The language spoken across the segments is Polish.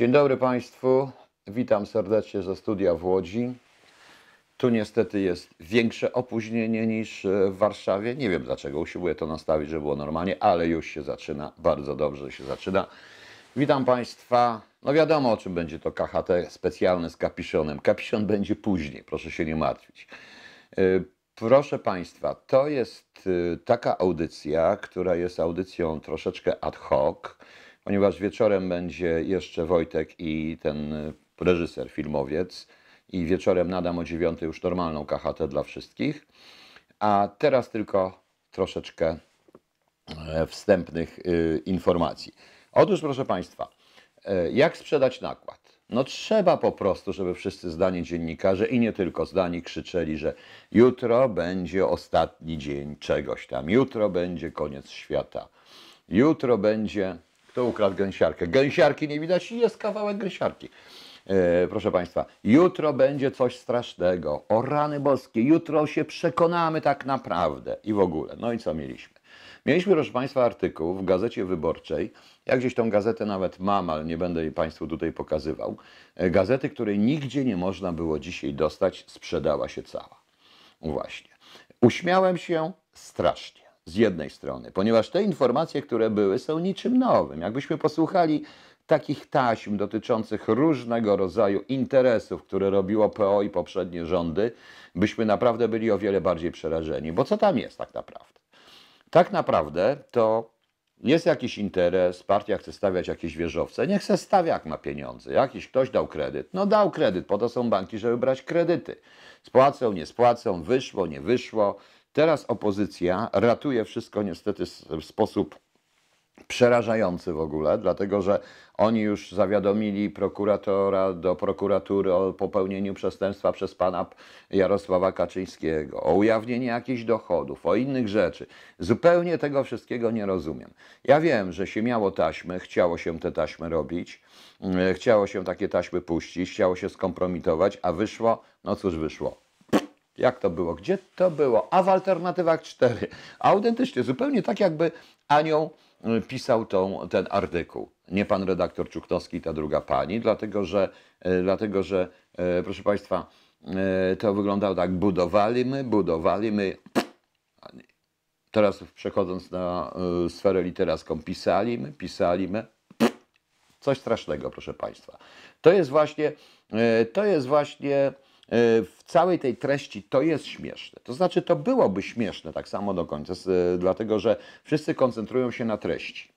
Dzień dobry Państwu. Witam serdecznie ze studia w Łodzi. Tu niestety jest większe opóźnienie niż w Warszawie. Nie wiem dlaczego, usiłuję to nastawić, żeby było normalnie, ale już się zaczyna. Bardzo dobrze się zaczyna. Witam Państwa. No wiadomo o czym będzie to KHT specjalne z kapiszonem. Kapiszon będzie później, proszę się nie martwić. E, Proszę Państwa, to jest y, taka audycja, która jest audycją troszeczkę ad hoc, ponieważ wieczorem będzie jeszcze Wojtek i ten y, reżyser, filmowiec, i wieczorem nadam o dziewiątej już normalną KHT dla wszystkich. A teraz tylko troszeczkę e, wstępnych y, informacji. Otóż, proszę Państwa, e, jak sprzedać nakład? No trzeba po prostu, żeby wszyscy zdani dziennikarze i nie tylko zdani krzyczeli, że jutro będzie ostatni dzień czegoś tam, jutro będzie koniec świata, jutro będzie... Kto ukradł gęsiarkę? Gęsiarki nie widać i jest kawałek gęsiarki. E, proszę Państwa, jutro będzie coś strasznego, o rany boskie, jutro się przekonamy tak naprawdę i w ogóle. No i co mieliśmy? Mieliśmy, proszę Państwa, artykuł w Gazecie Wyborczej. Ja gdzieś tą gazetę nawet mam, ale nie będę jej Państwu tutaj pokazywał. E, Gazety, której nigdzie nie można było dzisiaj dostać, sprzedała się cała. Właśnie. Uśmiałem się strasznie z jednej strony, ponieważ te informacje, które były, są niczym nowym. Jakbyśmy posłuchali takich taśm dotyczących różnego rodzaju interesów, które robiło PO i poprzednie rządy, byśmy naprawdę byli o wiele bardziej przerażeni. Bo co tam jest tak naprawdę? Tak naprawdę to jest jakiś interes, partia chce stawiać jakieś wieżowce, niech se stawia, jak ma pieniądze. Jakiś ktoś dał kredyt, no dał kredyt, po to są banki, żeby brać kredyty. Spłacą, nie spłacą, wyszło, nie wyszło. Teraz opozycja ratuje wszystko niestety w sposób przerażający w ogóle, dlatego że oni już zawiadomili prokuratora do prokuratury o popełnieniu przestępstwa przez pana Jarosława Kaczyńskiego, o ujawnienie jakichś dochodów, o innych rzeczy. Zupełnie tego wszystkiego nie rozumiem. Ja wiem, że się miało taśmy, chciało się te taśmy robić, mm, chciało się takie taśmy puścić, chciało się skompromitować, a wyszło, no cóż wyszło, jak to było? Gdzie to było? A w alternatywach 4. Autentycznie, zupełnie tak jakby Anioł y, pisał tą, ten artykuł. Nie pan redaktor Czuknowski, ta druga pani, dlatego że, y, dlatego, że y, proszę Państwa, to wyglądało tak, budowaliśmy, budowaliśmy. Teraz przechodząc na sferę literacką, pisaliśmy, pisaliśmy. Coś strasznego, proszę Państwa. To jest właśnie, to jest właśnie w całej tej treści to jest śmieszne. To znaczy, to byłoby śmieszne tak samo do końca, dlatego że wszyscy koncentrują się na treści.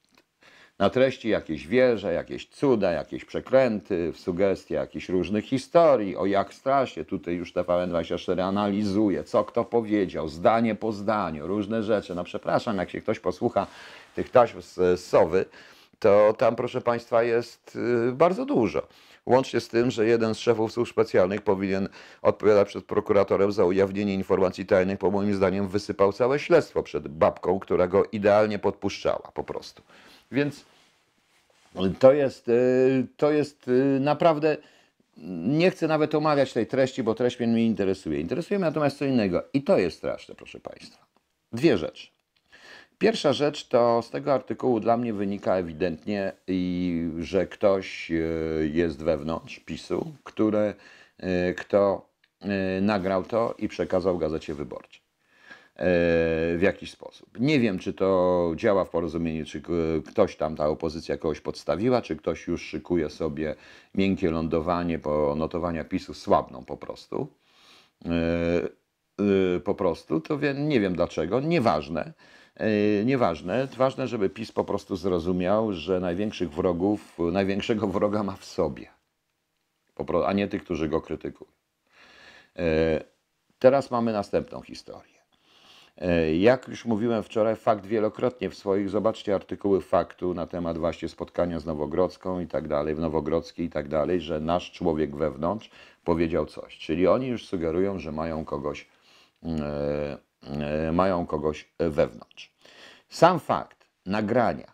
Na treści jakieś wieże, jakieś cuda, jakieś przekręty, w sugestie jakichś różnych historii, o jak strasznie. Tutaj już TVN24 analizuje, co kto powiedział, zdanie po zdaniu, różne rzeczy. No przepraszam, jak się ktoś posłucha tych taśm z Sowy, to tam, proszę Państwa, jest y, bardzo dużo. Łącznie z tym, że jeden z szefów służb specjalnych powinien odpowiadać przed prokuratorem za ujawnienie informacji tajnych, bo moim zdaniem wysypał całe śledztwo przed babką, która go idealnie podpuszczała po prostu. Więc to jest, y, to jest y, naprawdę. Nie chcę nawet omawiać tej treści, bo treść mnie nie interesuje. Interesuje mnie natomiast co innego. I to jest straszne, proszę Państwa. Dwie rzeczy. Pierwsza rzecz to z tego artykułu dla mnie wynika ewidentnie, i, że ktoś e, jest wewnątrz PiSu, który, e, kto e, nagrał to i przekazał Gazecie Wyborczej w jakiś sposób. Nie wiem, czy to działa w porozumieniu, czy ktoś tam, ta opozycja kogoś podstawiła, czy ktoś już szykuje sobie miękkie lądowanie, bo notowania PiSu słabną po prostu. Po prostu, to nie wiem dlaczego, nieważne. E, nieważne. Ważne, żeby PiS po prostu zrozumiał, że największych wrogów, największego wroga ma w sobie, a nie tych, którzy go krytykują. E, teraz mamy następną historię. E, jak już mówiłem wczoraj, fakt wielokrotnie w swoich, zobaczcie artykuły faktu na temat właśnie spotkania z Nowogrodzką i tak dalej, w Nowogrodzkiej i tak dalej, że nasz człowiek wewnątrz powiedział coś. Czyli oni już sugerują, że mają kogoś E, mają kogoś wewnątrz. Sam fakt nagrania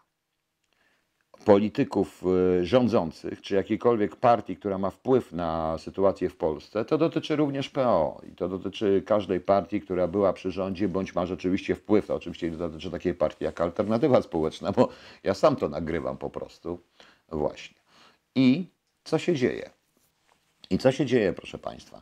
polityków e, rządzących, czy jakiejkolwiek partii, która ma wpływ na sytuację w Polsce, to dotyczy również PO i to dotyczy każdej partii, która była przy rządzie, bądź ma rzeczywiście wpływ. To oczywiście dotyczy takiej partii jak Alternatywa Społeczna, bo ja sam to nagrywam po prostu. Właśnie. I co się dzieje. I co się dzieje, proszę Państwa?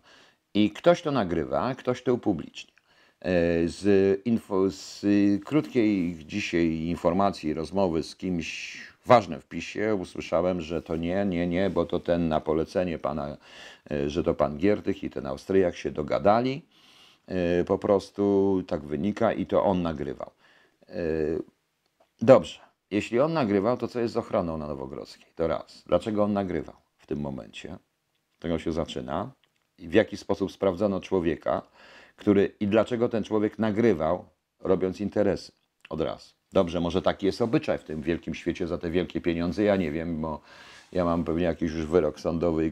I ktoś to nagrywa, ktoś to upublicznia. E, Z, info, z krótkiej dzisiaj informacji, rozmowy z kimś ważnym w PiSie usłyszałem, że to nie, nie, nie, bo to ten na polecenie pana, e, że to pan Giertych i ten Austriak się dogadali. E, Po prostu tak wynika i to on nagrywał. Dobrze. Jeśli on nagrywał, to co jest z ochroną na Nowogrodzkiej? To raz. Dlaczego on nagrywał w tym momencie? Tego się zaczyna. W jaki sposób sprawdzono człowieka, który i dlaczego ten człowiek nagrywał, robiąc interesy od razu. Dobrze, może taki jest obyczaj w tym wielkim świecie za te wielkie pieniądze, ja nie wiem, bo ja mam pewnie jakiś już wyrok sądowy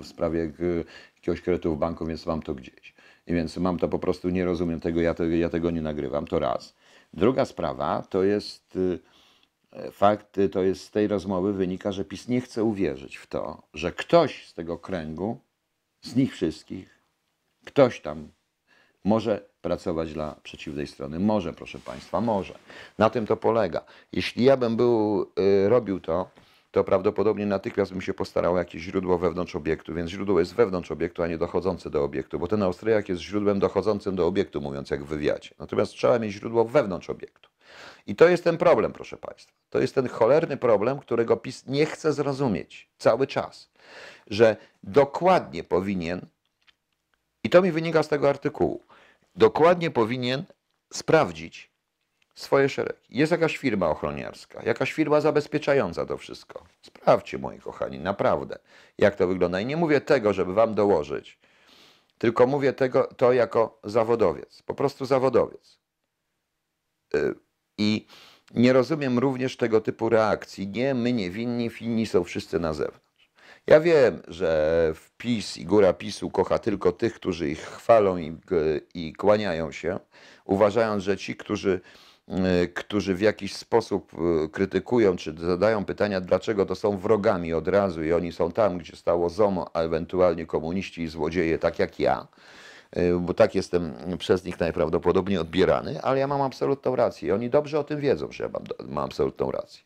w sprawie e, jakiegoś kredytu w banku, więc mam to gdzieś. I więc mam to po prostu, nie rozumiem tego, ja, ja tego nie nagrywam, to raz. Druga sprawa to jest y, fakt, to jest z tej rozmowy wynika, że PiS nie chce uwierzyć w to, że ktoś z tego kręgu, z nich wszystkich, ktoś tam może pracować dla przeciwnej strony. Może, proszę Państwa, może. Na tym to polega. Jeśli ja bym był, y, robił to, to prawdopodobnie natychmiast bym się postarał o jakieś źródło wewnątrz obiektu, więc źródło jest wewnątrz obiektu, a nie dochodzące do obiektu, bo ten Austriak jest źródłem dochodzącym do obiektu, mówiąc jak w wywiadzie. Natomiast trzeba mieć źródło wewnątrz obiektu. I to jest ten problem, proszę Państwa. To jest ten cholerny problem, którego PiS nie chce zrozumieć cały czas, że dokładnie powinien i to mi wynika z tego artykułu. Dokładnie powinien sprawdzić swoje szeregi. Jest jakaś firma ochroniarska, jakaś firma zabezpieczająca to wszystko. Sprawdźcie, moi kochani, naprawdę, jak to wygląda. I nie mówię tego, żeby wam dołożyć, tylko mówię tego, to jako zawodowiec, po prostu zawodowiec. Y, I nie rozumiem również tego typu reakcji. Nie, my nie winni, winni są wszyscy na zewnątrz. Ja wiem, że PiS i góra PiSu kocha tylko tych, którzy ich chwalą i, i kłaniają się, uważając, że ci, którzy, y, którzy w jakiś sposób y, krytykują czy zadają pytania, dlaczego to są wrogami od razu i oni są tam, gdzie stało ZOMO, a ewentualnie komuniści i złodzieje, tak jak ja, y, bo tak jestem przez nich najprawdopodobniej odbierany, ale ja mam absolutną rację. Oni dobrze o tym wiedzą, że ja mam, mam absolutną rację.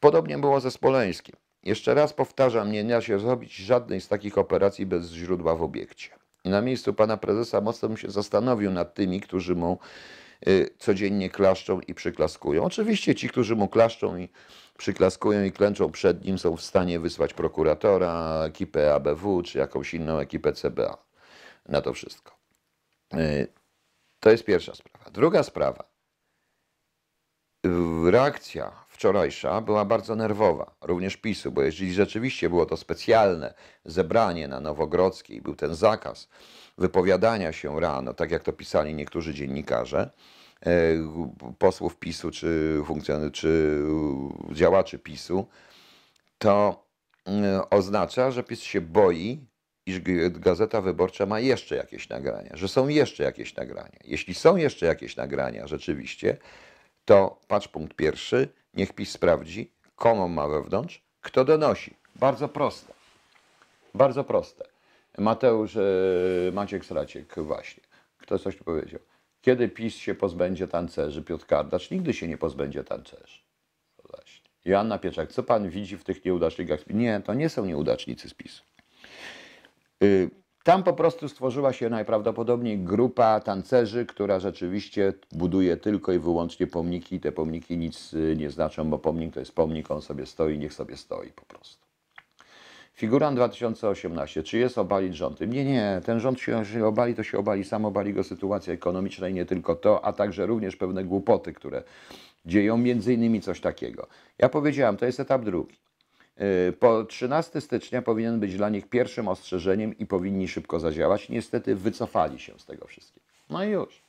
Podobnie było ze Smoleńskim. Jeszcze raz powtarzam, nie da się zrobić żadnej z takich operacji bez źródła w obiekcie. I na miejscu pana prezesa mocno bym się zastanowił nad tymi, którzy mu y, codziennie klaszczą i przyklaskują. Oczywiście ci, którzy mu klaszczą i przyklaskują i klęczą przed nim, są w stanie wysłać prokuratora, ekipę ABW czy jakąś inną ekipę CBA na to wszystko. Y, To jest pierwsza sprawa. Druga sprawa. Reakcja wczorajsza była bardzo nerwowa, również PiSu, bo jeżeli rzeczywiście było to specjalne zebranie na Nowogrodzkiej, był ten zakaz wypowiadania się rano, tak jak to pisali niektórzy dziennikarze, e, posłów PiSu czy, czy działaczy PiSu, to mm, oznacza, że PiS się boi, iż Gazeta Wyborcza ma jeszcze jakieś nagrania, że są jeszcze jakieś nagrania. Jeśli są jeszcze jakieś nagrania rzeczywiście, to patrz punkt pierwszy, niech PiS sprawdzi, komu ma wewnątrz, kto donosi. Bardzo proste. Bardzo proste. Mateusz e, Maciek Sraciek właśnie. Kto coś tu powiedział. Kiedy PiS się pozbędzie tancerzy? Piotr Kardacz nigdy się nie pozbędzie tancerzy. No Właśnie. Joanna Pieczak, co pan widzi w tych nieudacznikach? Nie, to nie są nieudacznicy z PiSu. Y, Tam po prostu stworzyła się najprawdopodobniej grupa tancerzy, która rzeczywiście buduje tylko i wyłącznie pomniki. Te pomniki nic y, nie znaczą, bo pomnik to jest pomnik, on sobie stoi, niech sobie stoi po prostu. Figurant 2018. Czy jest obalić rząd? Nie, nie. Ten rząd się, się obali, to się obali sam, obali go sytuacja ekonomiczna i nie tylko to, a także również pewne głupoty, które dzieją, między innymi coś takiego. Ja powiedziałem, to jest etap drugi. Yy, Po 13 stycznia powinien być dla nich pierwszym ostrzeżeniem i powinni szybko zadziałać. Niestety wycofali się z tego wszystkiego. No i już.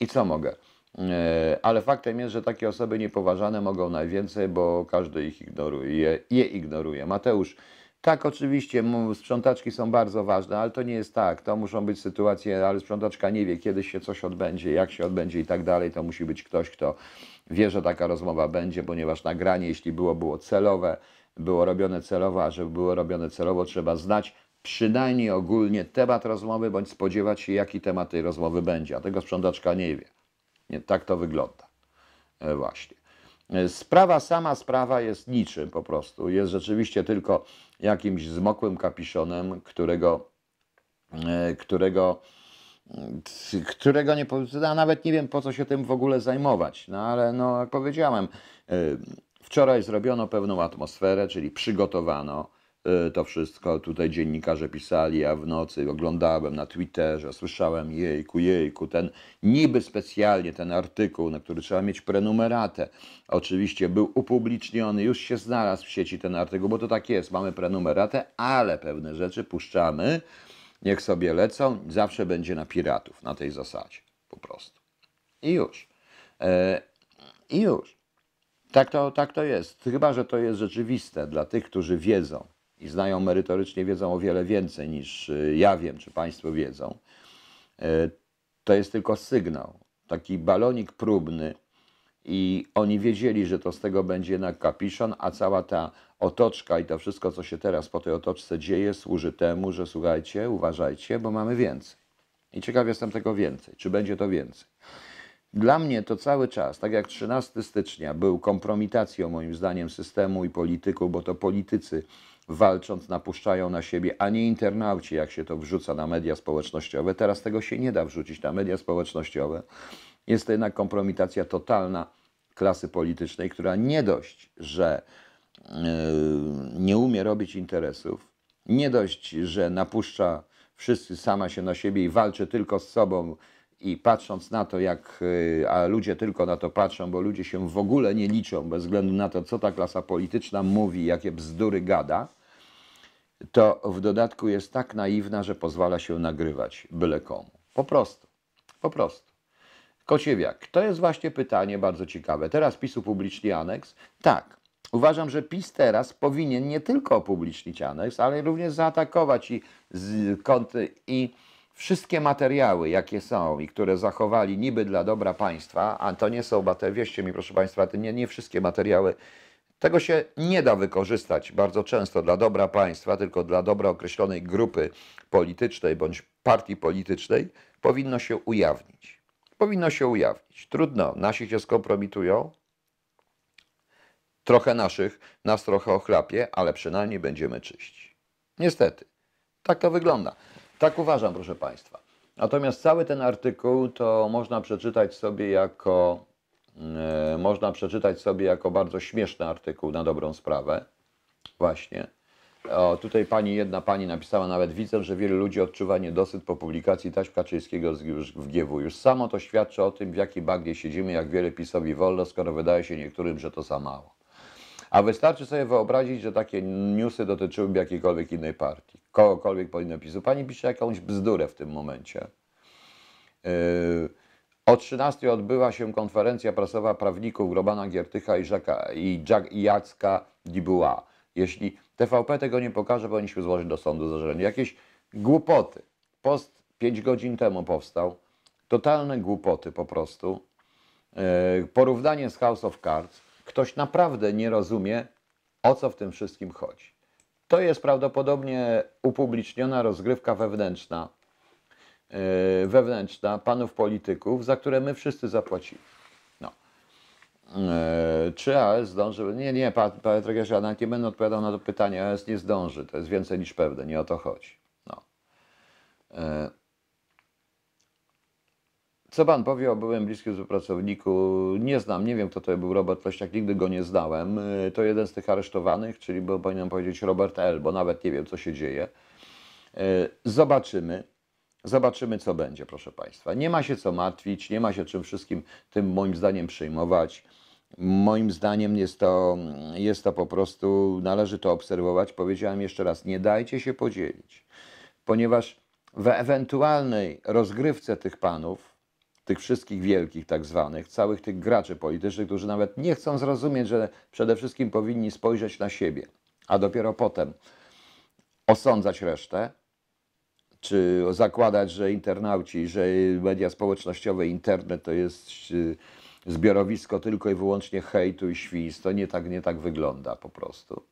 I co mogę? E, Ale faktem jest, że takie osoby niepoważane mogą najwięcej, bo każdy ich ignoruje, je, je ignoruje. Mateusz, tak oczywiście, sprzątaczki są bardzo ważne, ale to nie jest tak. To muszą być sytuacje, ale sprzątaczka nie wie, kiedy się coś odbędzie, jak się odbędzie i tak dalej. To musi być ktoś, kto wie, że taka rozmowa będzie, ponieważ nagranie, jeśli było, było celowe, było robione celowo, a żeby było robione celowo, trzeba znać przynajmniej ogólnie temat rozmowy, bądź spodziewać się, jaki temat tej rozmowy będzie, a tego sprzątaczka nie wie. Nie, tak to wygląda. E, Właśnie. Sprawa, sama sprawa jest niczym po prostu. Jest rzeczywiście tylko jakimś zmokłym kapiszonem, którego, e, którego, którego nie, a nawet nie wiem po co się tym w ogóle zajmować. No ale no, jak powiedziałem, e, wczoraj zrobiono pewną atmosferę, czyli przygotowano to wszystko. Tutaj dziennikarze pisali, a w nocy oglądałem na Twitterze, słyszałem jejku, jejku, ten niby specjalnie ten artykuł, na który trzeba mieć prenumeratę, oczywiście był upubliczniony, już się znalazł w sieci ten artykuł, bo to tak jest, mamy prenumeratę, ale pewne rzeczy puszczamy, niech sobie lecą, zawsze będzie na piratów, na tej zasadzie, po prostu. I już. E, I już. Tak to, tak to jest. Chyba, że to jest rzeczywiste dla tych, którzy wiedzą i znają merytorycznie, wiedzą o wiele więcej niż y, ja wiem, czy Państwo wiedzą. E, To jest tylko sygnał, taki balonik próbny i oni wiedzieli, że to z tego będzie jednak kapiszon, a cała ta otoczka i to wszystko, co się teraz po tej otoczce dzieje, służy temu, że słuchajcie, uważajcie, bo mamy więcej. I ciekaw jestem tego więcej. Czy będzie to więcej? Dla mnie to cały czas, tak jak 13 stycznia był kompromitacją moim zdaniem systemu i polityków, bo to politycy walcząc napuszczają na siebie, a nie internauci, jak się to wrzuca na media społecznościowe. Teraz tego się nie da wrzucić na media społecznościowe. Jest to jednak kompromitacja totalna klasy politycznej, która nie dość, że yy, nie umie robić interesów, nie dość, że napuszcza wszyscy sama się na siebie i walczy tylko z sobą i patrząc na to, jak, yy, a ludzie tylko na to patrzą, bo ludzie się w ogóle nie liczą bez względu na to, co ta klasa polityczna mówi, jakie bzdury gada, to w dodatku jest tak naiwna, że pozwala się nagrywać byle komu. Po prostu. Po prostu. Kociewiak, to jest właśnie pytanie bardzo ciekawe. Teraz PiS upubliczni aneks? Tak. Uważam, że PiS teraz powinien nie tylko upublicznić aneks, ale również zaatakować i, z, i wszystkie materiały, jakie są i które zachowali niby dla dobra państwa, a to nie są materiały, wierzcie mi proszę Państwa, to nie, nie wszystkie materiały, tego się nie da wykorzystać bardzo często dla dobra państwa, tylko dla dobra określonej grupy politycznej bądź partii politycznej, powinno się ujawnić. Powinno się ujawnić. Trudno, nasi się skompromitują, trochę naszych, nas trochę ochlapie, ale przynajmniej będziemy czyści. Niestety, tak to wygląda. Tak uważam, proszę Państwa. Natomiast cały ten artykuł to można przeczytać sobie jako można przeczytać sobie jako bardzo śmieszny artykuł na dobrą sprawę. Właśnie. O, tutaj pani, jedna pani napisała nawet, widzę, że wielu ludzi odczuwa niedosyt po publikacji taśm Kaczyńskiego w GW. Już samo to świadczy o tym, w jakiej bagnie siedzimy, jak wiele PiSowi wolno, skoro wydaje się niektórym, że to za mało. A wystarczy sobie wyobrazić, że takie newsy dotyczyłyby jakiejkolwiek innej partii, kogokolwiek po innym PiSu. Pani pisze jakąś bzdurę w tym momencie. Yy, O 13 odbyła się konferencja prasowa prawników Robana Giertycha i, i, Jack, i Jacka Dibuła. Jeśli TVP tego nie pokaże, powinniśmy złożyć do sądu zażalenie. Jakieś głupoty. Post 5 godzin temu powstał. Totalne głupoty po prostu. E, Porównanie z House of Cards. Ktoś naprawdę nie rozumie, o co w tym wszystkim chodzi. To jest prawdopodobnie upubliczniona rozgrywka wewnętrzna, wewnętrzna panów polityków, za które my wszyscy zapłacimy. No. E, Czy AS zdąży? Nie, nie, pa- Panie Tregerze, ja nawet nie będę odpowiadał na to pytanie. AS nie zdąży, to jest więcej niż pewne, nie o to chodzi. No. E, Co pan powie o byłym bliskim współpracowniku? Nie znam, nie wiem kto to był Robert Leśniak, nigdy go nie znałem. E, To jeden z tych aresztowanych, czyli bo powinienem powiedzieć Robert L., bo nawet nie wiem co się dzieje. E, Zobaczymy. Zobaczymy, co będzie, proszę Państwa. Nie ma się co martwić, nie ma się czym wszystkim tym moim zdaniem przejmować. Moim zdaniem jest to, jest to po prostu, należy to obserwować. Powiedziałem jeszcze raz, nie dajcie się podzielić, ponieważ w ewentualnej rozgrywce tych panów, tych wszystkich wielkich tak zwanych, całych tych graczy politycznych, którzy nawet nie chcą zrozumieć, że przede wszystkim powinni spojrzeć na siebie, a dopiero potem osądzać resztę, czy zakładać, że internauci, że media społecznościowe, internet to jest y, zbiorowisko tylko i wyłącznie hejtu i świństw. To nie tak, nie tak wygląda po prostu.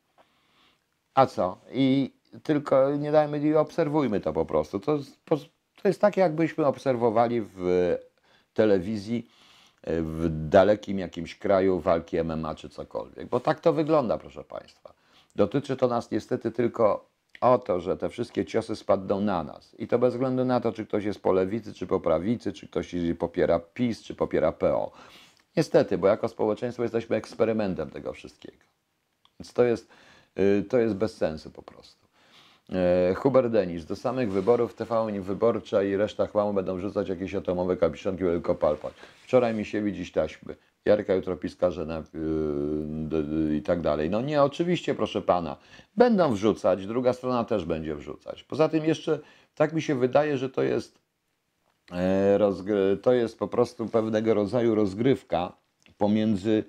A co? I tylko nie dajmy i obserwujmy to po prostu. To, to jest tak, jakbyśmy obserwowali w telewizji w dalekim jakimś kraju walki MMA czy cokolwiek. Bo tak to wygląda, proszę Państwa. Dotyczy to nas niestety tylko o to, że te wszystkie ciosy spadną na nas. I to bez względu na to, czy ktoś jest po lewicy, czy po prawicy, czy ktoś popiera PiS, czy popiera PO. Niestety, bo jako społeczeństwo jesteśmy eksperymentem tego wszystkiego. Więc to jest, y, to jest bez sensu po prostu. E, Hubert Denis, do samych wyborów TVN Wyborcza i reszta chłamu będą wrzucać jakieś atomowe kapiszonki wielkopalpać. Wczoraj mi się widzi taśmy. Jarka jutro piskarze na, yy, i tak dalej. No nie, oczywiście, proszę pana. Będą wrzucać, druga strona też będzie wrzucać. Poza tym jeszcze tak mi się wydaje, że to jest, e, to jest po prostu pewnego rodzaju rozgrywka pomiędzy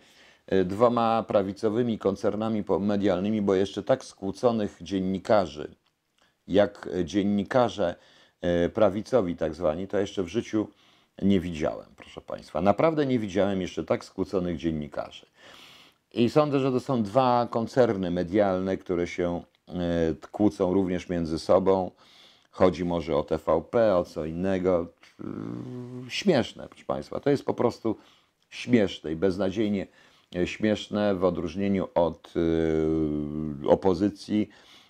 e, dwoma prawicowymi koncernami medialnymi, bo jeszcze tak skłóconych dziennikarzy, jak dziennikarze e, prawicowi tak zwani, to jeszcze w życiu nie widziałem, proszę Państwa. Naprawdę nie widziałem jeszcze tak skłóconych dziennikarzy. I sądzę, że to są dwa koncerny medialne, które się e, kłócą również między sobą. Chodzi może o TVP, o co innego. Yy, Śmieszne, proszę Państwa. To jest po prostu śmieszne i beznadziejnie e, śmieszne w odróżnieniu od opozycji,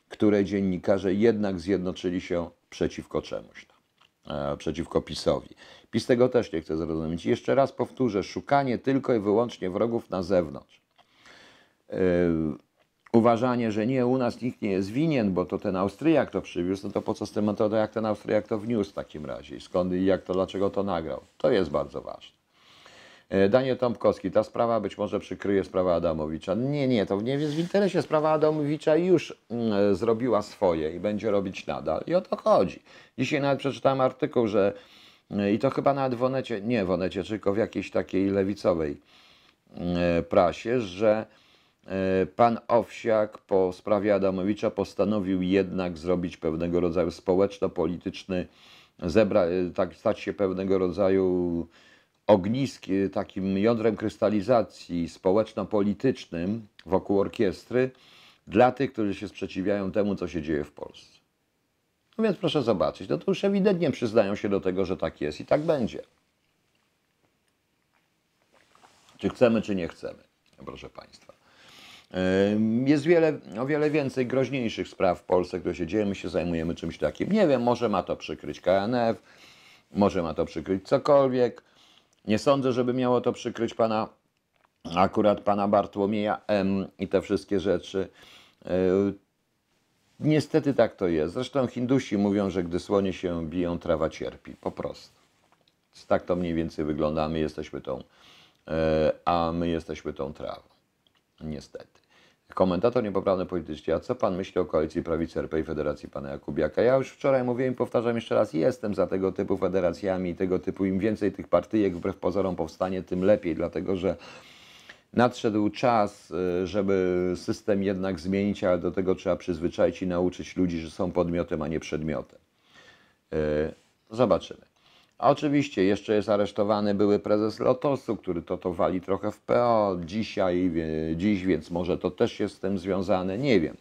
której dziennikarze jednak zjednoczyli się przeciwko czemuś e, przeciwko PiSowi. PiS tego też nie chce zrozumieć. I jeszcze raz powtórzę, szukanie tylko i wyłącznie wrogów na zewnątrz. Yy, uważanie, że nie, u nas nikt nie jest winien, bo to ten Austriak to przywiózł, no to po co z tym metodą, jak ten Austriak to wniósł w takim razie skąd i jak to, dlaczego to nagrał. To jest bardzo ważne. E, Daniel Tomkowski, ta sprawa być może przykryje sprawę Adamowicza. Nie, nie, to nie jest w interesie. Sprawa Adamowicza już mm, zrobiła swoje i będzie robić nadal. I o to chodzi. Dzisiaj nawet przeczytałem artykuł, że i to chyba nawet w Onecie, nie w Onecie, tylko w jakiejś takiej lewicowej e, prasie, że e, pan Owsiak po sprawie Adamowicza postanowił jednak zrobić pewnego rodzaju społeczno-polityczny, zebra, e, tak, stać się pewnego rodzaju ogniskiem, takim jądrem krystalizacji społeczno-politycznym wokół orkiestry dla tych, którzy się sprzeciwiają temu, co się dzieje w Polsce. No więc proszę zobaczyć, no to już ewidentnie przyznają się do tego, że tak jest i tak będzie. Czy chcemy, czy nie chcemy, proszę Państwa. Ym, Jest wiele, o wiele więcej groźniejszych spraw w Polsce, które się dzieją, my się zajmujemy czymś takim. Nie wiem, może ma to przykryć KNF, może ma to przykryć cokolwiek. Nie sądzę, żeby miało to przykryć pana, akurat pana Bartłomieja M. i te wszystkie rzeczy. Niestety tak to jest. Zresztą Hindusi mówią, że gdy słonie się biją, trawa cierpi. Po prostu. Tak to mniej więcej wygląda, my jesteśmy tą, e, a my jesteśmy tą trawą. Niestety. Komentator niepoprawny politycznie. A co pan myśli o koalicji prawicy RP i Federacji pana Jakubiaka? Ja już wczoraj mówiłem i powtarzam jeszcze raz, jestem za tego typu federacjami, tego typu im więcej tych partyjek wbrew pozorom powstanie, tym lepiej, dlatego że nadszedł czas, y, żeby system jednak zmienić, ale do tego trzeba przyzwyczaić i nauczyć ludzi, że są podmiotem, a nie przedmiotem. Y, Zobaczymy. Oczywiście jeszcze jest aresztowany były prezes Lotosu, który to to wali trochę w PO dzisiaj, dziś, więc może to też jest z tym związane. Nie wiem.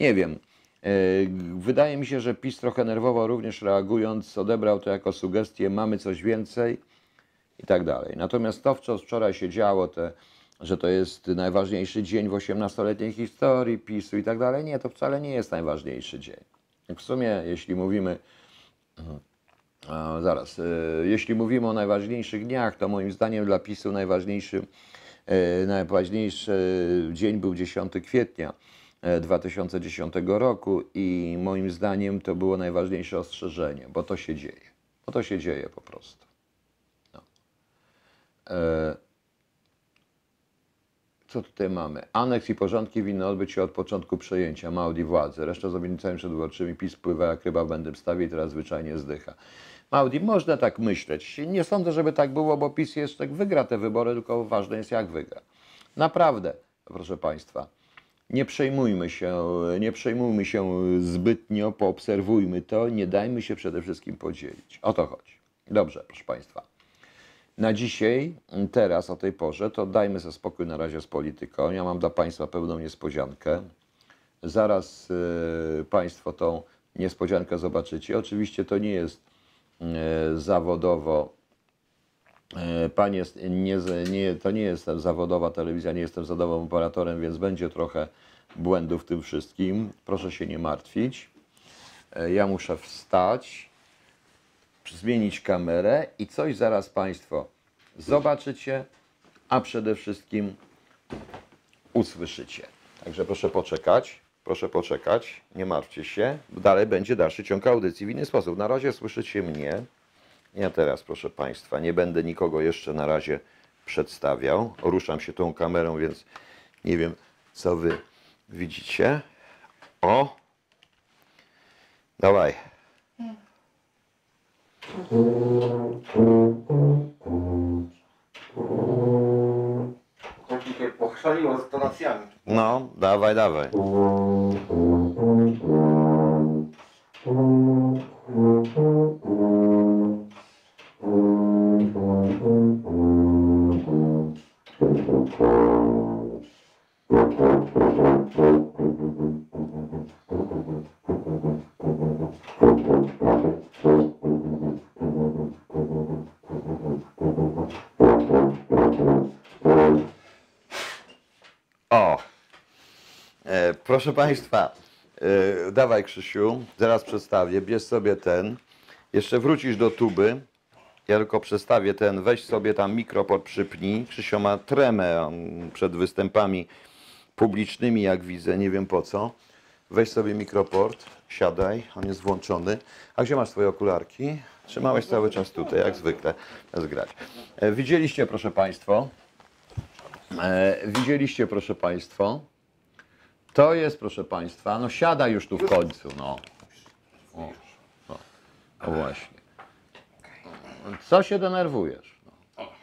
Nie wiem. Y, Wydaje mi się, że PiS trochę nerwowo również reagując odebrał to jako sugestię, mamy coś więcej i tak dalej. Natomiast to, co wczoraj się działo, te, że to jest najważniejszy dzień w 18-letniej historii PiSu i tak dalej, nie, to wcale nie jest najważniejszy dzień. W sumie, jeśli mówimy, zaraz, e, jeśli mówimy o najważniejszych dniach, to moim zdaniem dla PiSu najważniejszy, e, najważniejszy dzień był 10 kwietnia e, 2010 roku i moim zdaniem to było najważniejsze ostrzeżenie, bo to się dzieje. Bo to się dzieje po prostu. E, Co tutaj mamy? Aneks i porządki winny odbyć się od początku przejęcia Maudi władzy. Reszta z obietnicami przedwyborczymi PiS pływa jak ryba w będym stawie i teraz zwyczajnie zdycha. Maudi, można tak myśleć. Nie sądzę, żeby tak było, bo PiS jeszcze wygra te wybory, tylko ważne jest jak wygra. Naprawdę, proszę Państwa, nie przejmujmy się, nie przejmujmy się zbytnio, poobserwujmy to, nie dajmy się przede wszystkim podzielić. O to chodzi. Dobrze, proszę Państwa. Na dzisiaj, teraz, o tej porze, to dajmy sobie spokój na razie z polityką. Ja mam dla Państwa pewną niespodziankę. Zaraz e, Państwo tą niespodziankę zobaczycie. Oczywiście to nie jest e, zawodowo E, Pan jest nie, nie, to nie jest zawodowa telewizja, nie jestem zawodowym operatorem, więc będzie trochę błędów w tym wszystkim. Proszę się nie martwić. Ja muszę wstać, zmienić kamerę i coś zaraz Państwo zobaczycie, a przede wszystkim usłyszycie. Także proszę poczekać, proszę poczekać, nie martwcie się. Dalej będzie dalszy ciąg audycji w inny sposób. Na razie słyszycie mnie. Ja teraz, proszę Państwa, nie będę nikogo jeszcze na razie przedstawiał. Ruszam się tą kamerą, więc nie wiem, co Wy widzicie. O! Dawaj. Dzisiaj pochrzaniło z tonacjami. No, dawaj, dawaj. O! E, proszę Państwa, e, dawaj Krzysiu, zaraz przedstawię, bierz sobie ten, jeszcze wrócisz do tuby, ja tylko przestawię ten, weź sobie tam mikroport przypnij, Krzysio ma tremę on przed występami publicznymi, jak widzę, nie wiem po co. Weź sobie mikroport, siadaj, on jest włączony. A gdzie masz swoje okularki? Trzymałeś cały czas tutaj, jak zwykle, zgrać. E, widzieliście, proszę Państwa, widzieliście, proszę Państwa, to jest, proszę Państwa, no siada już tu w końcu, no. O, o, o właśnie. Co się denerwujesz?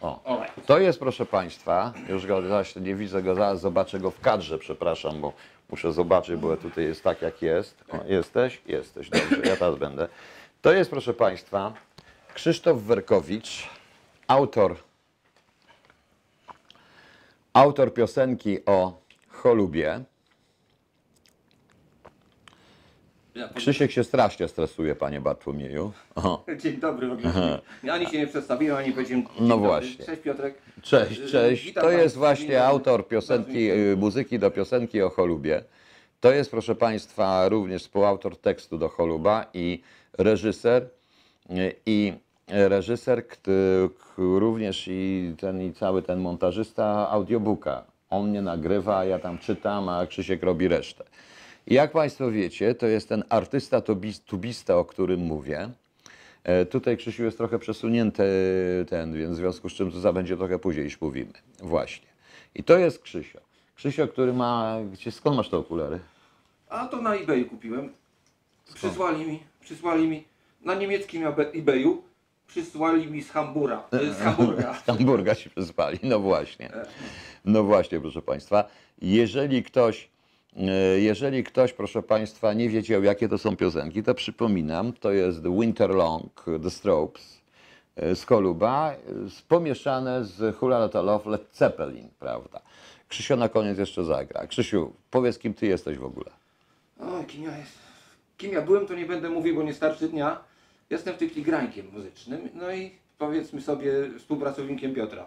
O, to jest, proszę Państwa, już go zaś nie widzę go, zaraz zobaczę go w kadrze, przepraszam, bo muszę zobaczyć, bo tutaj jest tak, jak jest. O, jesteś? Jesteś, dobrze, ja teraz będę. To jest, proszę Państwa, Krzysztof Werkowicz, autor autor piosenki o cholubie. Krzysiek się strasznie stresuje, panie Bartłomieju. O, Dzień dobry w ogóle. Ja ani się nie przedstawiłem, ani powiedziałem. dzień No dobry. właśnie. Cześć Piotrek. cześć, cześć. Witam To jest właśnie autor piosenki, y, muzyki do piosenki o cholubie. To jest, proszę państwa, również współautor tekstu do choluba i reżyser. y, I reżyser, również i ten i cały ten montażysta audiobooka. On mnie nagrywa, ja tam czytam, a Krzysiek robi resztę. I jak Państwo wiecie, to jest ten artysta tubis- tubista, o którym mówię. E, Tutaj Krzysiu jest trochę przesunięty ten, więc w związku z czym to będzie trochę później niż mówimy. Właśnie. I to jest Krzysio. Krzysio, który ma... Gdzie, skąd masz te okulary? A to na eBayu kupiłem. Przysłali mi, przysłali mi na niemieckim eBay- eBayu. Przysłali mi z Hambura, e, z Hamburga. Z Hamburga się przyspali. No właśnie. No właśnie, proszę Państwa. Jeżeli ktoś, e, jeżeli ktoś, proszę Państwa, nie wiedział, jakie to są piosenki, to przypominam, to jest Winter Long, The Strokes e, z Koluba, e, z- pomieszane z Hula Lotta Love, Led Zeppelin, prawda? Krzysio na koniec jeszcze zagra. Krzysiu, powiedz, kim Ty jesteś w ogóle. O, kim ja jest? Kim ja byłem, to nie będę mówił, bo nie starczy dnia. Jestem w tej chwili grańkiem muzycznym, no i powiedzmy sobie współpracownikiem Piotra.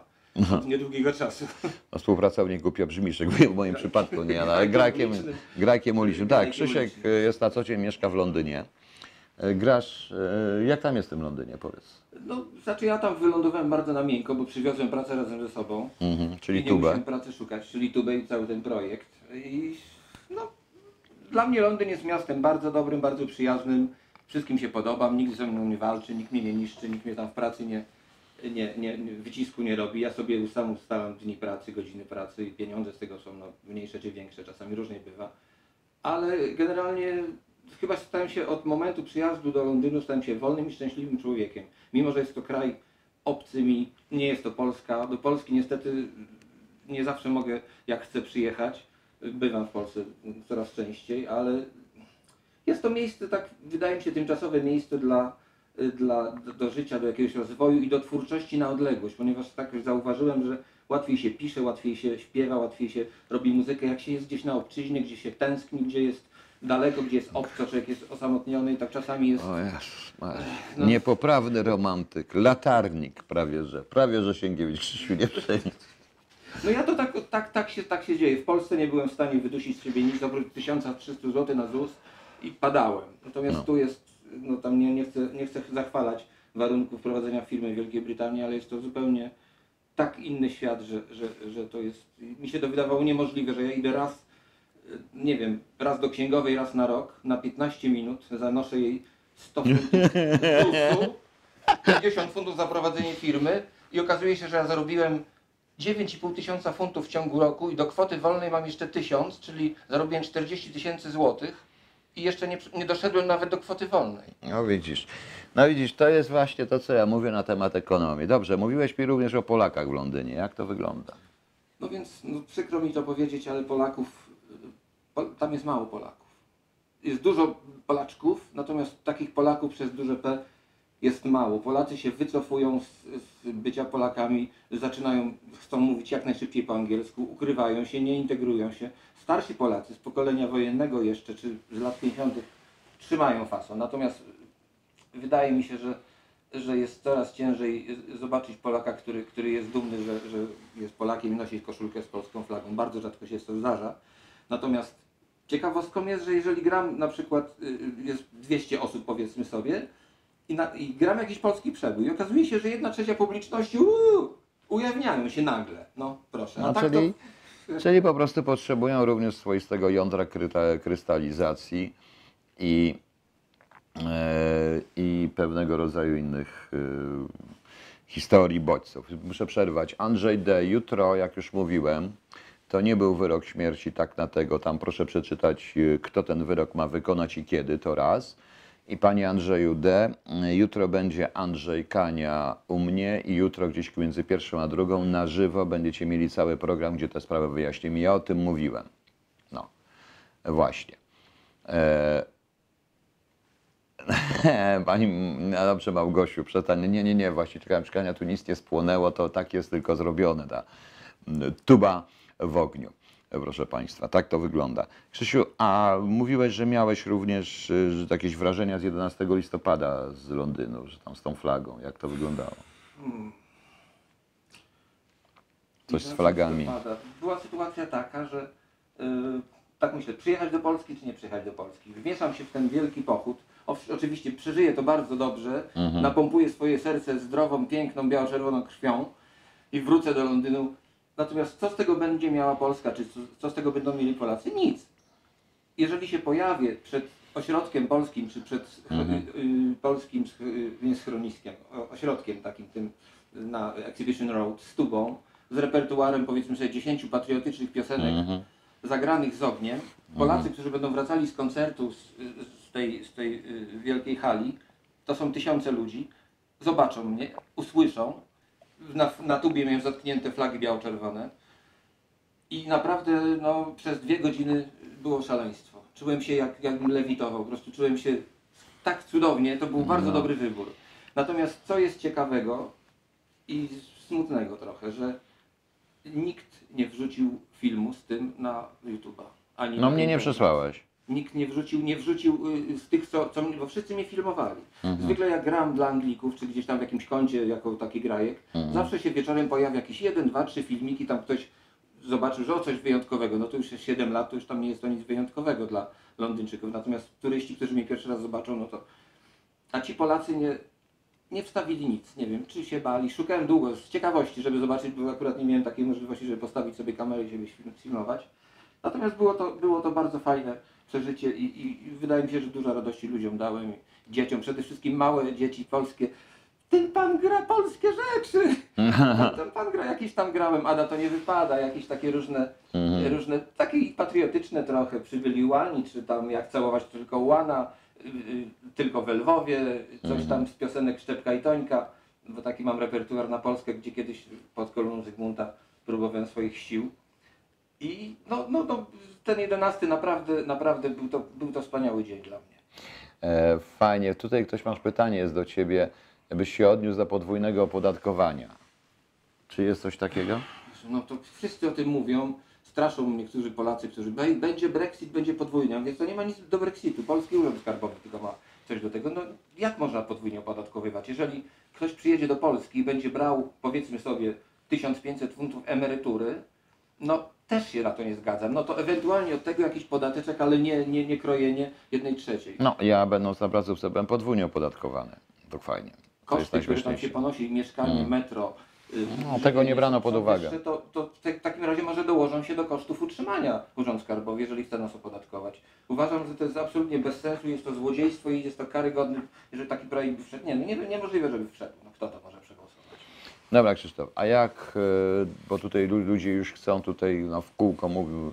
Od niedługiego czasu. No, współpracownik głupio brzmisz, jakby w moim przypadku nie, ale grajkiem, ulicznym. grajkiem ulicznym. Tak, Krzysiek jest na co dzień, mieszka w Londynie. E, Grasz, e, jak tam jest w tym Londynie, powiedz? No, znaczy ja tam wylądowałem bardzo na miękko, bo przywiozłem pracę razem ze sobą. Mhm, czyli I nie tubę. musiałem pracy szukać, czyli tubę i cały ten projekt. I no, dla mnie Londyn jest miastem bardzo dobrym, bardzo przyjaznym. Wszystkim się podobam, nikt ze mną nie walczy, nikt mnie nie niszczy, nikt mnie tam w pracy nie, nie, nie, wycisku nie robi. Ja sobie sam ustalam dni pracy, godziny pracy i pieniądze z tego są no, mniejsze czy większe, czasami różnie bywa. Ale generalnie chyba stałem się od momentu przyjazdu do Londynu, stałem się wolnym i szczęśliwym człowiekiem. Mimo, że jest to kraj obcy mi, nie jest to Polska. Do Polski niestety nie zawsze mogę, jak chcę przyjechać. Bywam w Polsce coraz częściej, ale jest to miejsce, tak wydaje mi się, tymczasowe miejsce dla, dla, do, do życia, do jakiegoś rozwoju i do twórczości na odległość, ponieważ tak już zauważyłem, że łatwiej się pisze, łatwiej się śpiewa, łatwiej się robi muzykę, jak się jest gdzieś na obczyźnie, gdzie się tęskni, gdzie jest daleko, gdzie jest obco, człowiek jest osamotniony i tak czasami jest... O Jezus, no. Niepoprawny romantyk, latarnik prawie że, prawie że Sienkiewicz Krzysiu nie przejdzie. No ja to tak, tak, tak, się, tak się dzieje. W Polsce nie byłem w stanie wydusić z siebie nic oprócz 1300 zł na ZUS i padałem. Natomiast No. tu jest, no tam nie, nie, chcę, nie chcę zachwalać warunków prowadzenia firmy w Wielkiej Brytanii, ale jest to zupełnie tak inny świat, że, że, że to jest, mi się to wydawało niemożliwe, że ja idę raz, y, nie wiem, raz do księgowej, raz na rok, na 15 minut, zanoszę jej 100 funtów ZUS-u, 50 funtów za prowadzenie firmy i okazuje się, że ja zarobiłem 9,5 tysiąca funtów w ciągu roku i do kwoty wolnej mam jeszcze 1000, czyli zarobiłem 40 tysięcy złotych i jeszcze nie, nie doszedłem nawet do kwoty wolnej. No widzisz, no widzisz, to jest właśnie to, co ja mówię na temat ekonomii. Dobrze, mówiłeś mi również o Polakach w Londynie. Jak to wygląda? No więc no, przykro mi to powiedzieć, ale Polaków, po, tam jest mało Polaków. Jest dużo Polaczków, natomiast takich Polaków przez duże P jest mało. Polacy się wycofują z, z bycia Polakami, zaczynają, chcą mówić jak najszybciej po angielsku, ukrywają się, nie integrują się. Starsi Polacy z pokolenia wojennego jeszcze, czy z lat 50. trzymają fason. Natomiast wydaje mi się, że, że jest coraz ciężej zobaczyć Polaka, który, który jest dumny, że, że jest Polakiem i nosi koszulkę z polską flagą. Bardzo rzadko się to zdarza. Natomiast ciekawostką jest, że jeżeli gram na przykład, y, jest 200 osób powiedzmy sobie i, na, i gram jakiś polski przebój i okazuje się, że jedna trzecia publiczności uuu, ujawniają się nagle. No proszę. No, tak czyli, czyli po prostu potrzebują również swoistego jądra krystalizacji i, e, i pewnego rodzaju innych e, historii bodźców. Muszę przerwać. Andrzej D. Jutro, jak już mówiłem, to nie był wyrok śmierci tak na tego. Tam proszę przeczytać, e, kto ten wyrok ma wykonać i kiedy, to raz. I panie Andrzeju D., jutro będzie Andrzej Kania u mnie i jutro gdzieś między pierwszą a drugą na żywo będziecie mieli cały program, gdzie tę sprawę wyjaśnimy. Ja o tym mówiłem. No, właśnie. E... Pani, no dobrze Małgosiu, przestań. Nie, nie, nie, właśnie czekałem, czekania, tu nic nie spłonęło, to tak jest tylko zrobione, ta tuba w ogniu. Proszę Państwa, tak to wygląda. Krzysiu, a mówiłeś, że miałeś również y, że jakieś wrażenia z 11 listopada z Londynu, że tam z tą flagą. Jak to wyglądało? Coś z flagami. listopada. Była sytuacja taka, że yy, tak myślę, przyjechać do Polski czy nie przyjechać do Polski. Wmieszam się w ten wielki pochód. Oczywiście przeżyję to bardzo dobrze, Mhm. napompuję swoje serce zdrową, piękną, biało-czerwoną krwią i wrócę do Londynu. Natomiast co z tego będzie miała Polska, czy co, z tego będą mieli Polacy? Nic. Jeżeli się pojawię przed ośrodkiem polskim, czy przed Mhm. y, y, polskim sch- y, nie schroniskiem, ośrodkiem takim tym na Exhibition Road z tubą, z repertuarem powiedzmy sobie 10 patriotycznych piosenek Mhm. zagranych z ogniem. Polacy, którzy będą wracali z koncertu z, z, tej, z tej y, wielkiej hali, to są tysiące ludzi, zobaczą mnie, usłyszą. Na, na tubie miałem zatknięte flagi biało-czerwone. I naprawdę no, przez dwie godziny było szaleństwo. Czułem się jak, jakbym lewitował, po prostu czułem się tak cudownie, to był bardzo No. dobry wybór. Natomiast co jest ciekawego i smutnego trochę, że nikt nie wrzucił filmu z tym na YouTube'a. Ani No mnie nie przesłałeś. Nikt nie wrzucił, nie wrzucił y, z tych, co, co bo wszyscy mnie filmowali. Mhm. Zwykle jak gram dla Anglików, czy gdzieś tam w jakimś kącie jako taki grajek, Mhm. zawsze się wieczorem pojawia jakiś jeden, dwa, trzy filmiki, tam ktoś zobaczył, że o coś wyjątkowego. No to już jest 7 lat, to już tam nie jest to nic wyjątkowego dla Londyńczyków. Natomiast turyści, którzy mnie pierwszy raz zobaczą, no to... A ci Polacy nie, nie wstawili nic, nie wiem, czy się bali. Szukałem długo z ciekawości, żeby zobaczyć, bo akurat nie miałem takiej możliwości, żeby postawić sobie kamerę i się film- filmować. Natomiast było to, było to bardzo fajne przeżycie i, i, wydaje mi się, że dużo radości ludziom dałem, dzieciom, przede wszystkim małe dzieci polskie. Ten pan gra polskie rzeczy! Ten, pan gra, jakieś tam grałem, Ada to nie wypada, jakieś takie różne, Mhm. różne takie patriotyczne trochę, przybyli łani, czy tam jak całować tylko łana, y, y, tylko w Lwowie, coś tam z piosenek Szczepka i Tońka, bo taki mam repertuar na Polskę, gdzie kiedyś pod koloną Zygmunta próbowałem swoich sił. I no, no, no ten jedenasty naprawdę, naprawdę był to, był to wspaniały dzień dla mnie. E, fajnie. Tutaj ktoś masz pytanie jest do ciebie, byś się odniósł do podwójnego opodatkowania. Czy jest coś takiego? No to wszyscy o tym mówią. straszą niektórzy Polacy, którzy "Bej, będzie Brexit, będzie podwójny. Ja mówię, to nie ma nic do Brexitu. Polski Urząd Skarbowy tylko ma coś do tego. No jak można podwójnie opodatkowywać? Jeżeli ktoś przyjedzie do Polski i będzie brał, powiedzmy sobie, 1500 funtów emerytury, no też się na to nie zgadzam. No to ewentualnie od tego jakiś podateczek, ale nie, nie, nie krojenie jednej trzeciej. No, ja będąc na placówce byłem podwójnie opodatkowany. To fajnie. To koszty, które tam się ponosi, mieszkanie, metro. y, No, tego nie brano pod uwagę. To, to w te- w takim razie może dołożą się do kosztów utrzymania Urząd Skarbowy, jeżeli chce nas opodatkować. Uważam, że to jest absolutnie bez sensu, jest to złodziejstwo i jest to karygodne, jeżeli taki projekt by wszedł. Nie, no nie, niemożliwe, żeby wszedł. No kto to może przegłosować? Dobra, Krzysztof, a jak, e, bo tutaj lu- ludzie już chcą tutaj no, w kółko mówił,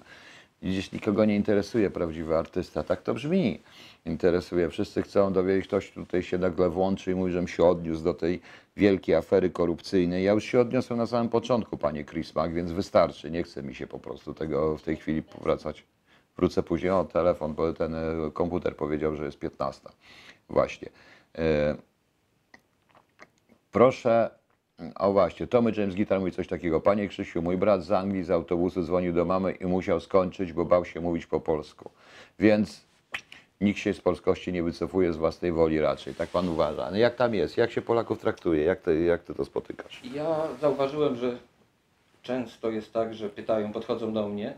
gdzieś nikogo nie interesuje prawdziwy artysta, tak to brzmi. Interesuje, wszyscy chcą dowiedzieć, ktoś tutaj się nagle włączy i mówi, żebym się odniósł do tej wielkiej afery korupcyjnej. Ja już się odniosłem na samym początku, panie Chrismak, więc wystarczy, nie chce mi się po prostu tego w tej chwili powracać. Wrócę później, o telefon, bo ten e, komputer powiedział, że jest 15. Właśnie. E, Proszę, o właśnie, Tommy James Guitar mówi coś takiego. Panie Krzysiu, mój brat z Anglii z autobusu dzwonił do mamy i musiał skończyć, bo bał się mówić po polsku. Więc nikt się z polskości nie wycofuje z własnej woli raczej, tak pan uważa. No jak tam jest? Jak się Polaków traktuje? Jak ty, jak ty to spotykasz? Ja zauważyłem, że często jest tak, że pytają, podchodzą do mnie,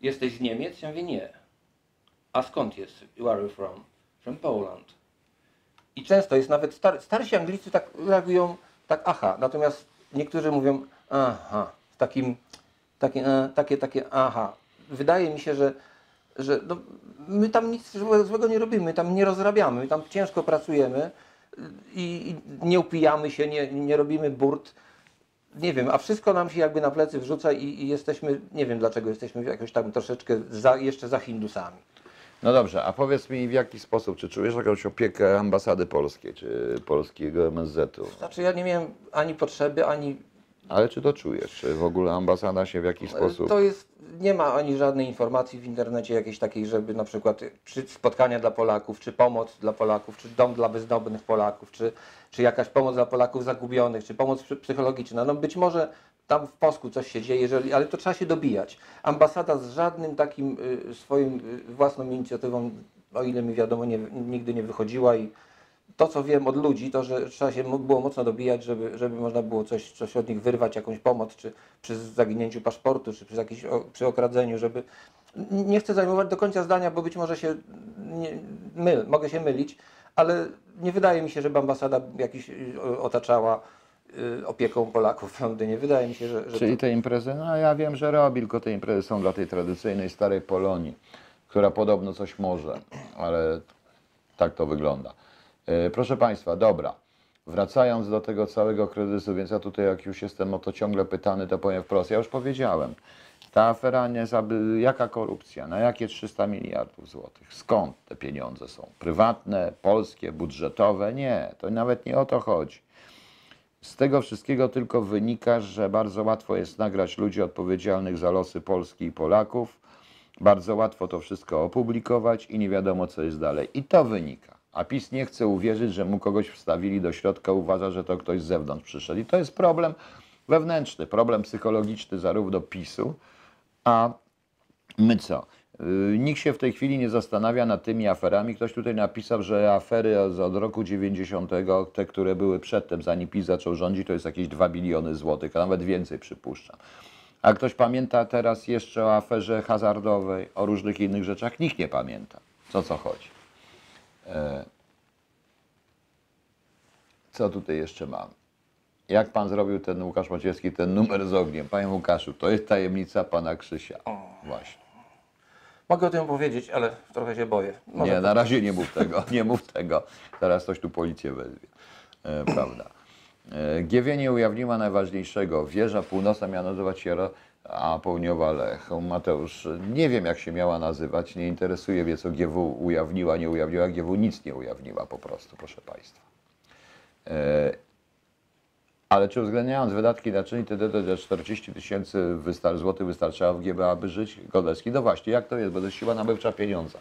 jesteś z Niemiec? Ja mówię, nie. A skąd jest? Where are you from? From Poland. I często jest nawet, star, starsi Anglicy tak reagują, tak aha, natomiast niektórzy mówią aha, takim, takie, e, takie, takie aha. Wydaje mi się, że, że no, my tam nic złe- złego nie robimy, my tam nie rozrabiamy, my tam ciężko pracujemy i, i nie upijamy się, nie, nie robimy burt. Nie wiem, a wszystko nam się jakby na plecy wrzuca i, i jesteśmy, nie wiem dlaczego jesteśmy jakoś tam troszeczkę za, jeszcze za Hindusami. No dobrze, a powiedz mi w jaki sposób, czy czujesz jakąś opiekę ambasady polskiej, czy polskiego MSZ-u? Znaczy ja nie miałem ani potrzeby, ani Ale czy to czujesz? Czy w ogóle ambasada się w jakiś sposób... To jest, nie ma ani żadnej informacji w internecie jakiejś takiej, żeby na przykład czy spotkania dla Polaków, czy pomoc dla Polaków, czy dom dla bezdomnych Polaków, czy, czy jakaś pomoc dla Polaków zagubionych, czy pomoc psy- psychologiczna. No być może tam w Polsku coś się dzieje, jeżeli, ale to trzeba się dobijać. Ambasada z żadnym takim y, swoim y, własną inicjatywą, o ile mi wiadomo, nie, nigdy nie wychodziła i to, co wiem od ludzi, to, że trzeba się było mocno dobijać, żeby, żeby można było coś, coś od nich wyrwać, jakąś pomoc, czy przy zaginięciu paszportu, czy przy, jakiś, o- przy okradzeniu, żeby... Nie chcę zajmować do końca zdania, bo być może się nie, myl, mogę się mylić, ale nie wydaje mi się, żeby ambasada jakiś y, otaczała opieką Polaków w Londynie. Wydaje mi się, że, że Czyli to, te imprezy, no ja wiem, że robi, tylko te imprezy są dla tej tradycyjnej starej Polonii, która podobno coś może, ale tak to wygląda. E, Proszę Państwa, dobra. Wracając do tego całego kryzysu, więc ja tutaj jak już jestem o to ciągle pytany, to powiem wprost. Ja już powiedziałem, ta afera nie zaby, jaka korupcja, na jakie 300 miliardów złotych, skąd te pieniądze są? Prywatne, polskie, budżetowe? Nie, to nawet nie o to chodzi. Z tego wszystkiego tylko wynika, że bardzo łatwo jest nagrać ludzi odpowiedzialnych za losy Polski i Polaków. Bardzo łatwo to wszystko opublikować i nie wiadomo, co jest dalej. I to wynika. A PiS nie chce uwierzyć, że mu kogoś wstawili do środka, uważa, że to ktoś z zewnątrz przyszedł. I to jest problem wewnętrzny, problem psychologiczny zarówno PiSu, a My co? Yy, Nikt się w tej chwili nie zastanawia nad tymi aferami. Ktoś tutaj napisał, że afery od- roku 90, te, które były przedtem, zanim PiS zaczął rządzić, to jest jakieś 2 biliony złotych, a nawet więcej przypuszczam. A ktoś pamięta teraz jeszcze o aferze hazardowej, o różnych innych rzeczach? Nikt nie pamięta. Co co chodzi? E, Co tutaj jeszcze mam? Jak pan zrobił ten Łukasz Maciejski, ten numer z ogniem? Panie Łukaszu, to jest tajemnica pana Krzysia. Właśnie. Mogę o tym powiedzieć, ale trochę się boję. Może Nie, na razie nie mów tego, nie mów tego. Zaraz ktoś tu policję wezwie. E, prawda. E, GW nie ujawniła najważniejszego. Wieża północna miała nazywać się, Ro- a południowa Lech. Mateusz, nie wiem jak się miała nazywać, nie interesuje mnie co GW ujawniła, nie ujawniła. GW nic nie ujawniła po prostu, proszę Państwa. E, ale czy uwzględniając wydatki na czynnik TDD 40 tysięcy wystar- złotych wystarczało w GBA, aby żyć? Godecki, no właśnie, jak to jest, bo to jest siła nabywcza pieniądza.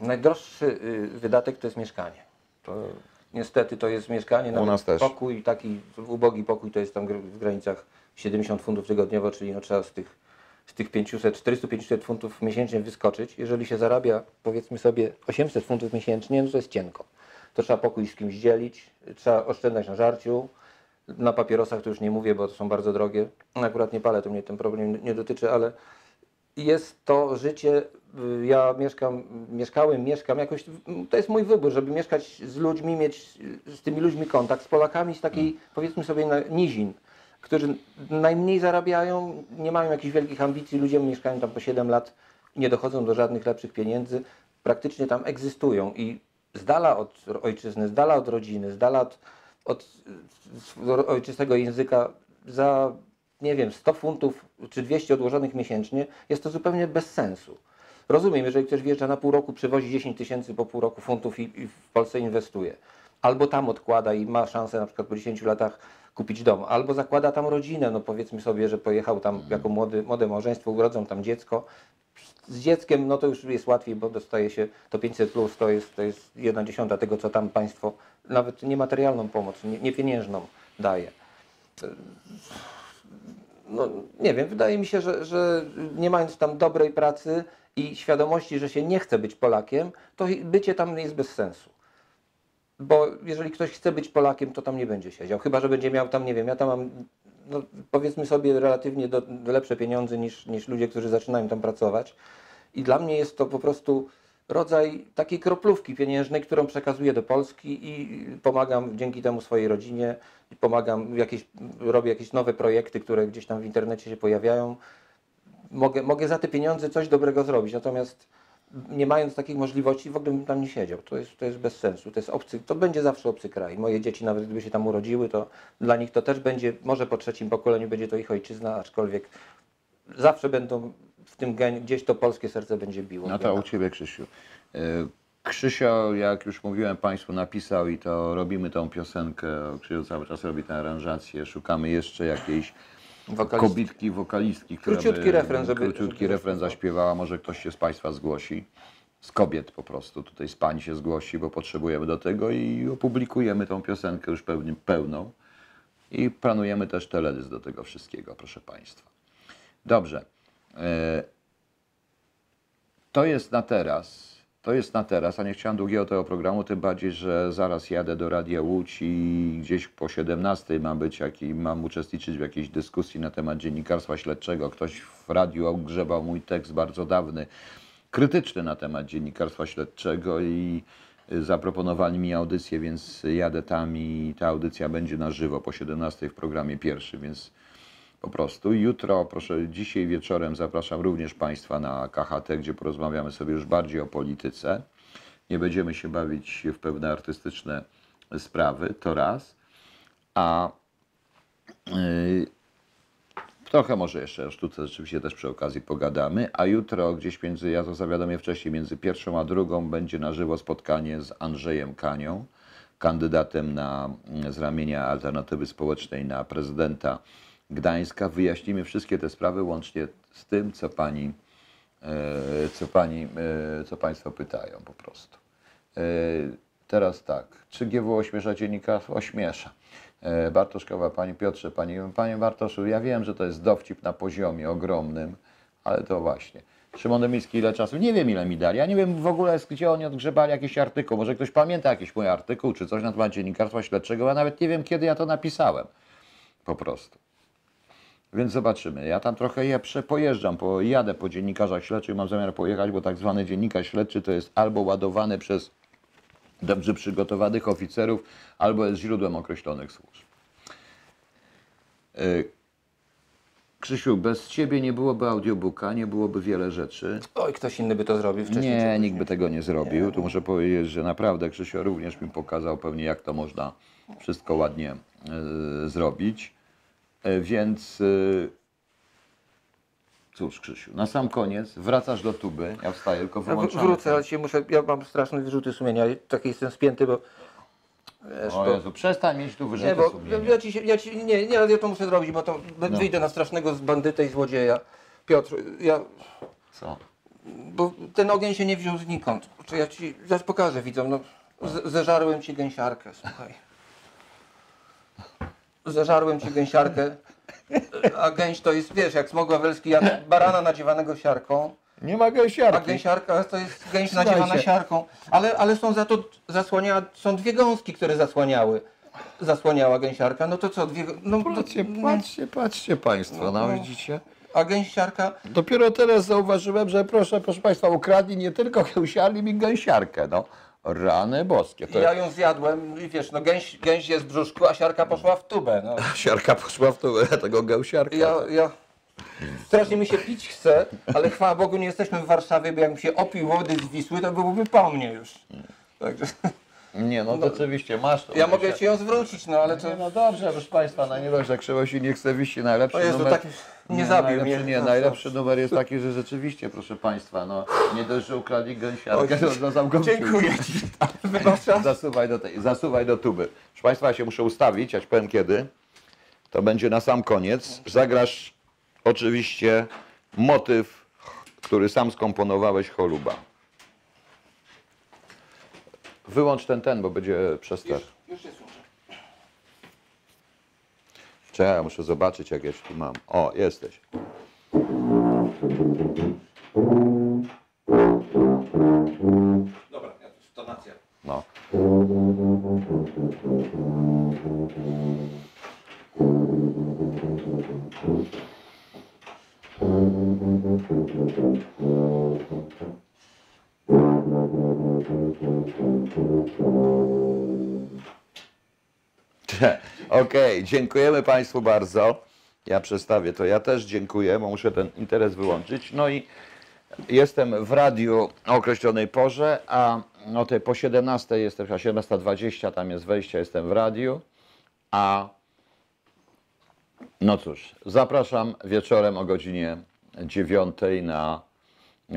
Najdroższy y, wydatek to jest mieszkanie. To niestety to jest mieszkanie, nawet nas też. pokój, taki ubogi pokój to jest tam w granicach 70 funtów tygodniowo, czyli no trzeba z tych z tych 500, 400-500 funtów miesięcznie wyskoczyć. Jeżeli się zarabia, powiedzmy sobie, 800 funtów miesięcznie, no to jest cienko. To trzeba pokój z kimś dzielić, trzeba oszczędzać na żarciu, na papierosach to już nie mówię, bo to są bardzo drogie. Akurat nie palę, to mnie ten problem nie dotyczy, ale jest to życie, y, ja mieszkam, mieszkałem, mieszkam jakoś, to jest mój wybór, żeby mieszkać z ludźmi, mieć z tymi ludźmi kontakt, z Polakami z takiej, powiedzmy sobie, na- nizin, którzy najmniej zarabiają, nie mają jakichś wielkich ambicji, ludzie mieszkają tam po 7 lat, nie dochodzą do żadnych lepszych pieniędzy, praktycznie tam egzystują i z dala od ojczyzny, z dala od rodziny, z dala od, od ojczystego języka za nie wiem, 100 funtów czy 200 odłożonych miesięcznie, jest to zupełnie bez sensu. Rozumiem, jeżeli ktoś wjeżdża na pół roku, przywozi 10 tysięcy po pół roku funtów i, i w Polsce inwestuje. Albo tam odkłada i ma szansę na przykład po 10 latach kupić dom, albo zakłada tam rodzinę, no powiedzmy sobie, że pojechał tam jako młody, młode małżeństwo, urodzą tam dziecko. Z dzieckiem no to już jest łatwiej, bo dostaje się to 500 plus, to jest, to jest jedna dziesiąta tego, co tam państwo, nawet niematerialną pomoc, nie, nie pieniężną daje no, nie wiem, wydaje mi się, że, że nie mając tam dobrej pracy i świadomości, że się nie chce być Polakiem, to bycie tam jest bez sensu. Bo jeżeli ktoś chce być Polakiem, to tam nie będzie siedział. Chyba, że będzie miał tam, nie wiem, ja tam mam, no, powiedzmy sobie, relatywnie do, lepsze pieniądze niż, niż ludzie, którzy zaczynają tam pracować. I dla mnie jest to po prostu rodzaj takiej kroplówki pieniężnej, którą przekazuję do Polski i pomagam dzięki temu swojej rodzinie, pomagam, jakieś, robię jakieś nowe projekty, które gdzieś tam w internecie się pojawiają. Mogę, mogę za te pieniądze coś dobrego zrobić, natomiast nie mając takich możliwości, w ogóle bym tam nie siedział. To jest, to jest bez sensu. To, jest obcy, to będzie zawsze obcy kraj. Moje dzieci, nawet gdyby się tam urodziły, to dla nich to też będzie, może po trzecim pokoleniu będzie to ich ojczyzna, aczkolwiek zawsze będą w tym genie, gdzieś to polskie serce będzie biło. No to u Ciebie, Krzysiu. Y, Krzysio, jak już mówiłem Państwu, napisał i to robimy tą piosenkę. Krzysiu cały czas robi tę aranżację. Szukamy jeszcze jakiejś Wokalistki. kobitki, wokalistki, która Króciutki by, refren, żeby- króciutki żeby refren zaśpiewała. Może ktoś się z Państwa zgłosi. Z kobiet po prostu. Tutaj z pań się zgłosi, bo potrzebujemy do tego i opublikujemy tą piosenkę już pewnie pełną. I planujemy też teledysk do tego wszystkiego, proszę Państwa. Dobrze. E, To jest na teraz. To jest na teraz, a nie chciałem długiego tego programu, tym bardziej, że zaraz jadę do Radia Łódź i gdzieś po 17 mam być jaki, mam uczestniczyć w jakiejś dyskusji na temat dziennikarstwa śledczego. Ktoś w radiu ogrzebał mój tekst bardzo dawny, krytyczny na temat dziennikarstwa śledczego i zaproponowali mi audycję, więc jadę tam i ta audycja będzie na żywo po 17 w programie pierwszym, więc po prostu. Jutro, proszę, dzisiaj wieczorem zapraszam również Państwa na KHT, gdzie porozmawiamy sobie już bardziej o polityce. Nie będziemy się bawić w pewne artystyczne sprawy, to raz. A yy, trochę może jeszcze o sztuce rzeczywiście też przy okazji pogadamy. A jutro gdzieś między, ja to zawiadomię wcześniej, między pierwszą a drugą będzie na żywo spotkanie z Andrzejem Kanią, kandydatem na, z ramienia Alternatywy Społecznej na prezydenta Gdańska. Wyjaśnimy wszystkie te sprawy, łącznie z tym, co pani, e, co pani, e, co państwo pytają po prostu. E, Teraz tak, czy GW ośmiesza dziennikarstwo? Ośmiesza. E, Bartoszkowa, Panie Piotrze, Panie, Panie Bartoszu, ja wiem, że to jest dowcip na poziomie ogromnym, ale to właśnie. Szymon Demiński, ile czasu? Nie wiem, ile mi dali. Ja nie wiem w ogóle, gdzie oni odgrzebali jakiś artykuł. Może ktoś pamięta jakiś mój artykuł, czy coś na temat dziennikarstwa śledczego. Ja nawet nie wiem, kiedy ja to napisałem. Po prostu. Więc zobaczymy. Ja tam trochę je pojeżdżam, po, jadę po dziennikarzach śledczych, mam zamiar pojechać, bo tak zwany dziennikarz śledczy to jest albo ładowany przez dobrze przygotowanych oficerów, albo jest źródłem określonych służb. Yy, Krzysiu, bez Ciebie nie byłoby audiobooka, nie byłoby wiele rzeczy. Oj, ktoś inny by to zrobił wcześniej. Nie, nikt by tego nie zrobił. Tu muszę powiedzieć, że naprawdę Krzysiu również mi pokazał pewnie, jak to można wszystko ładnie e, zrobić. E, więc e, cóż, Krzysiu, na sam koniec wracasz do tuby. Ja wstaję, tylko Ja wyłączam. wrócę, ale dzisiaj muszę, ja mam straszne wyrzuty sumienia, taki jestem spięty, bo... Wiesz, O bo- Jezu, przestań mieć tu Nie, wyrzuty bo ja, sumienia. ja ci, się- ja ci, nie, nie, ja to muszę zrobić, bo to No. wyjdę na strasznego z bandytę i złodzieja. Piotr, ja, Co? bo ten ogień się nie wziął znikąd. Czy ja ci, zaraz pokażę widzom, no, z, zeżarłem ci gęsiarkę, słuchaj. Zeżarłem ci gęsiarkę, a gęś to jest, wiesz, jak smog wawelski, jak barana nadziewanego siarką, Nie ma a gęsiarki. gęsiarka to jest gęś Słuchajcie. nadziewana siarką, ale, ale są za to zasłania, są dwie gąski, które zasłaniały, zasłaniała gęsiarka, no to co, dwie, no, Patrzcie, patrzcie, patrzcie Państwo, no widzicie? a gęsiarka, Dopiero teraz zauważyłem, że proszę, proszę Państwa, ukradli nie tylko gęsiarni mi gęsiarkę, no. Rany boskie. To ja ją zjadłem i wiesz, no gęś, gęś jest w brzuszku, a siarka poszła w tubę, no. siarka poszła w to, tego gęsiarka. Ja, ja... Strasznie mi się pić chce, ale chwała Bogu nie jesteśmy w Warszawie, bo jakbym się opił wody z Wisły, to byłoby po mnie już. Także Nie, no to oczywiście masz to. ja mogę ci ją zwrócić, no ale to... Nie, no dobrze, proszę Państwa, no nie że Krzywosi nie chce wisi najlepszy Jezu, numer. tak nie zabił najlepszy, mnie. Nie, najlepszy numer jest taki, że rzeczywiście, proszę Państwa, no nie dość, że ukradli gęsiarkę, to no, zamknął Dziękuję ci. Wybaczam. Zasuwaj do, tej, zasuwaj do tuby. Proszę Państwa, ja się muszę ustawić, ja ci powiem kiedy. To będzie na sam koniec. Zagrasz oczywiście motyw, który sam skomponowałeś, Choluba. Wyłącz ten, ten, bo będzie przester. Już jest służę. Czekaj, muszę zobaczyć, jak ja się tu mam. O, jesteś. Dziękujemy Państwu bardzo. Ja przestawię to. Ja też dziękuję, bo muszę ten interes wyłączyć. No i Jestem w radiu o określonej porze, a o tej po 17 jestem, a 17.20 tam jest wejście, jestem w radiu, a no cóż, zapraszam wieczorem o godzinie 9 na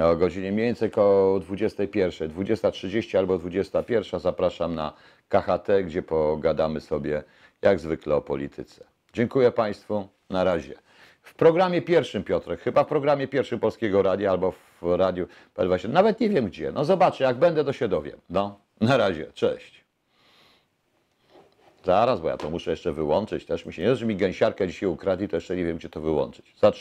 o godzinie mniej więcej koło 21, 20.30 albo 21 zapraszam na KHT, gdzie pogadamy sobie jak zwykle o polityce. Dziękuję Państwu, na razie. W programie pierwszym, Piotrek, chyba w programie pierwszym Polskiego Radia albo w radiu PL20, nawet nie wiem gdzie. No zobaczę, jak będę, to się dowiem. No, na razie, cześć. Zaraz, bo ja to muszę jeszcze wyłączyć też. Mi się nie, że mi gęsiarkę dzisiaj ukradli, to jeszcze nie wiem, gdzie to wyłączyć. Zatrzymuję.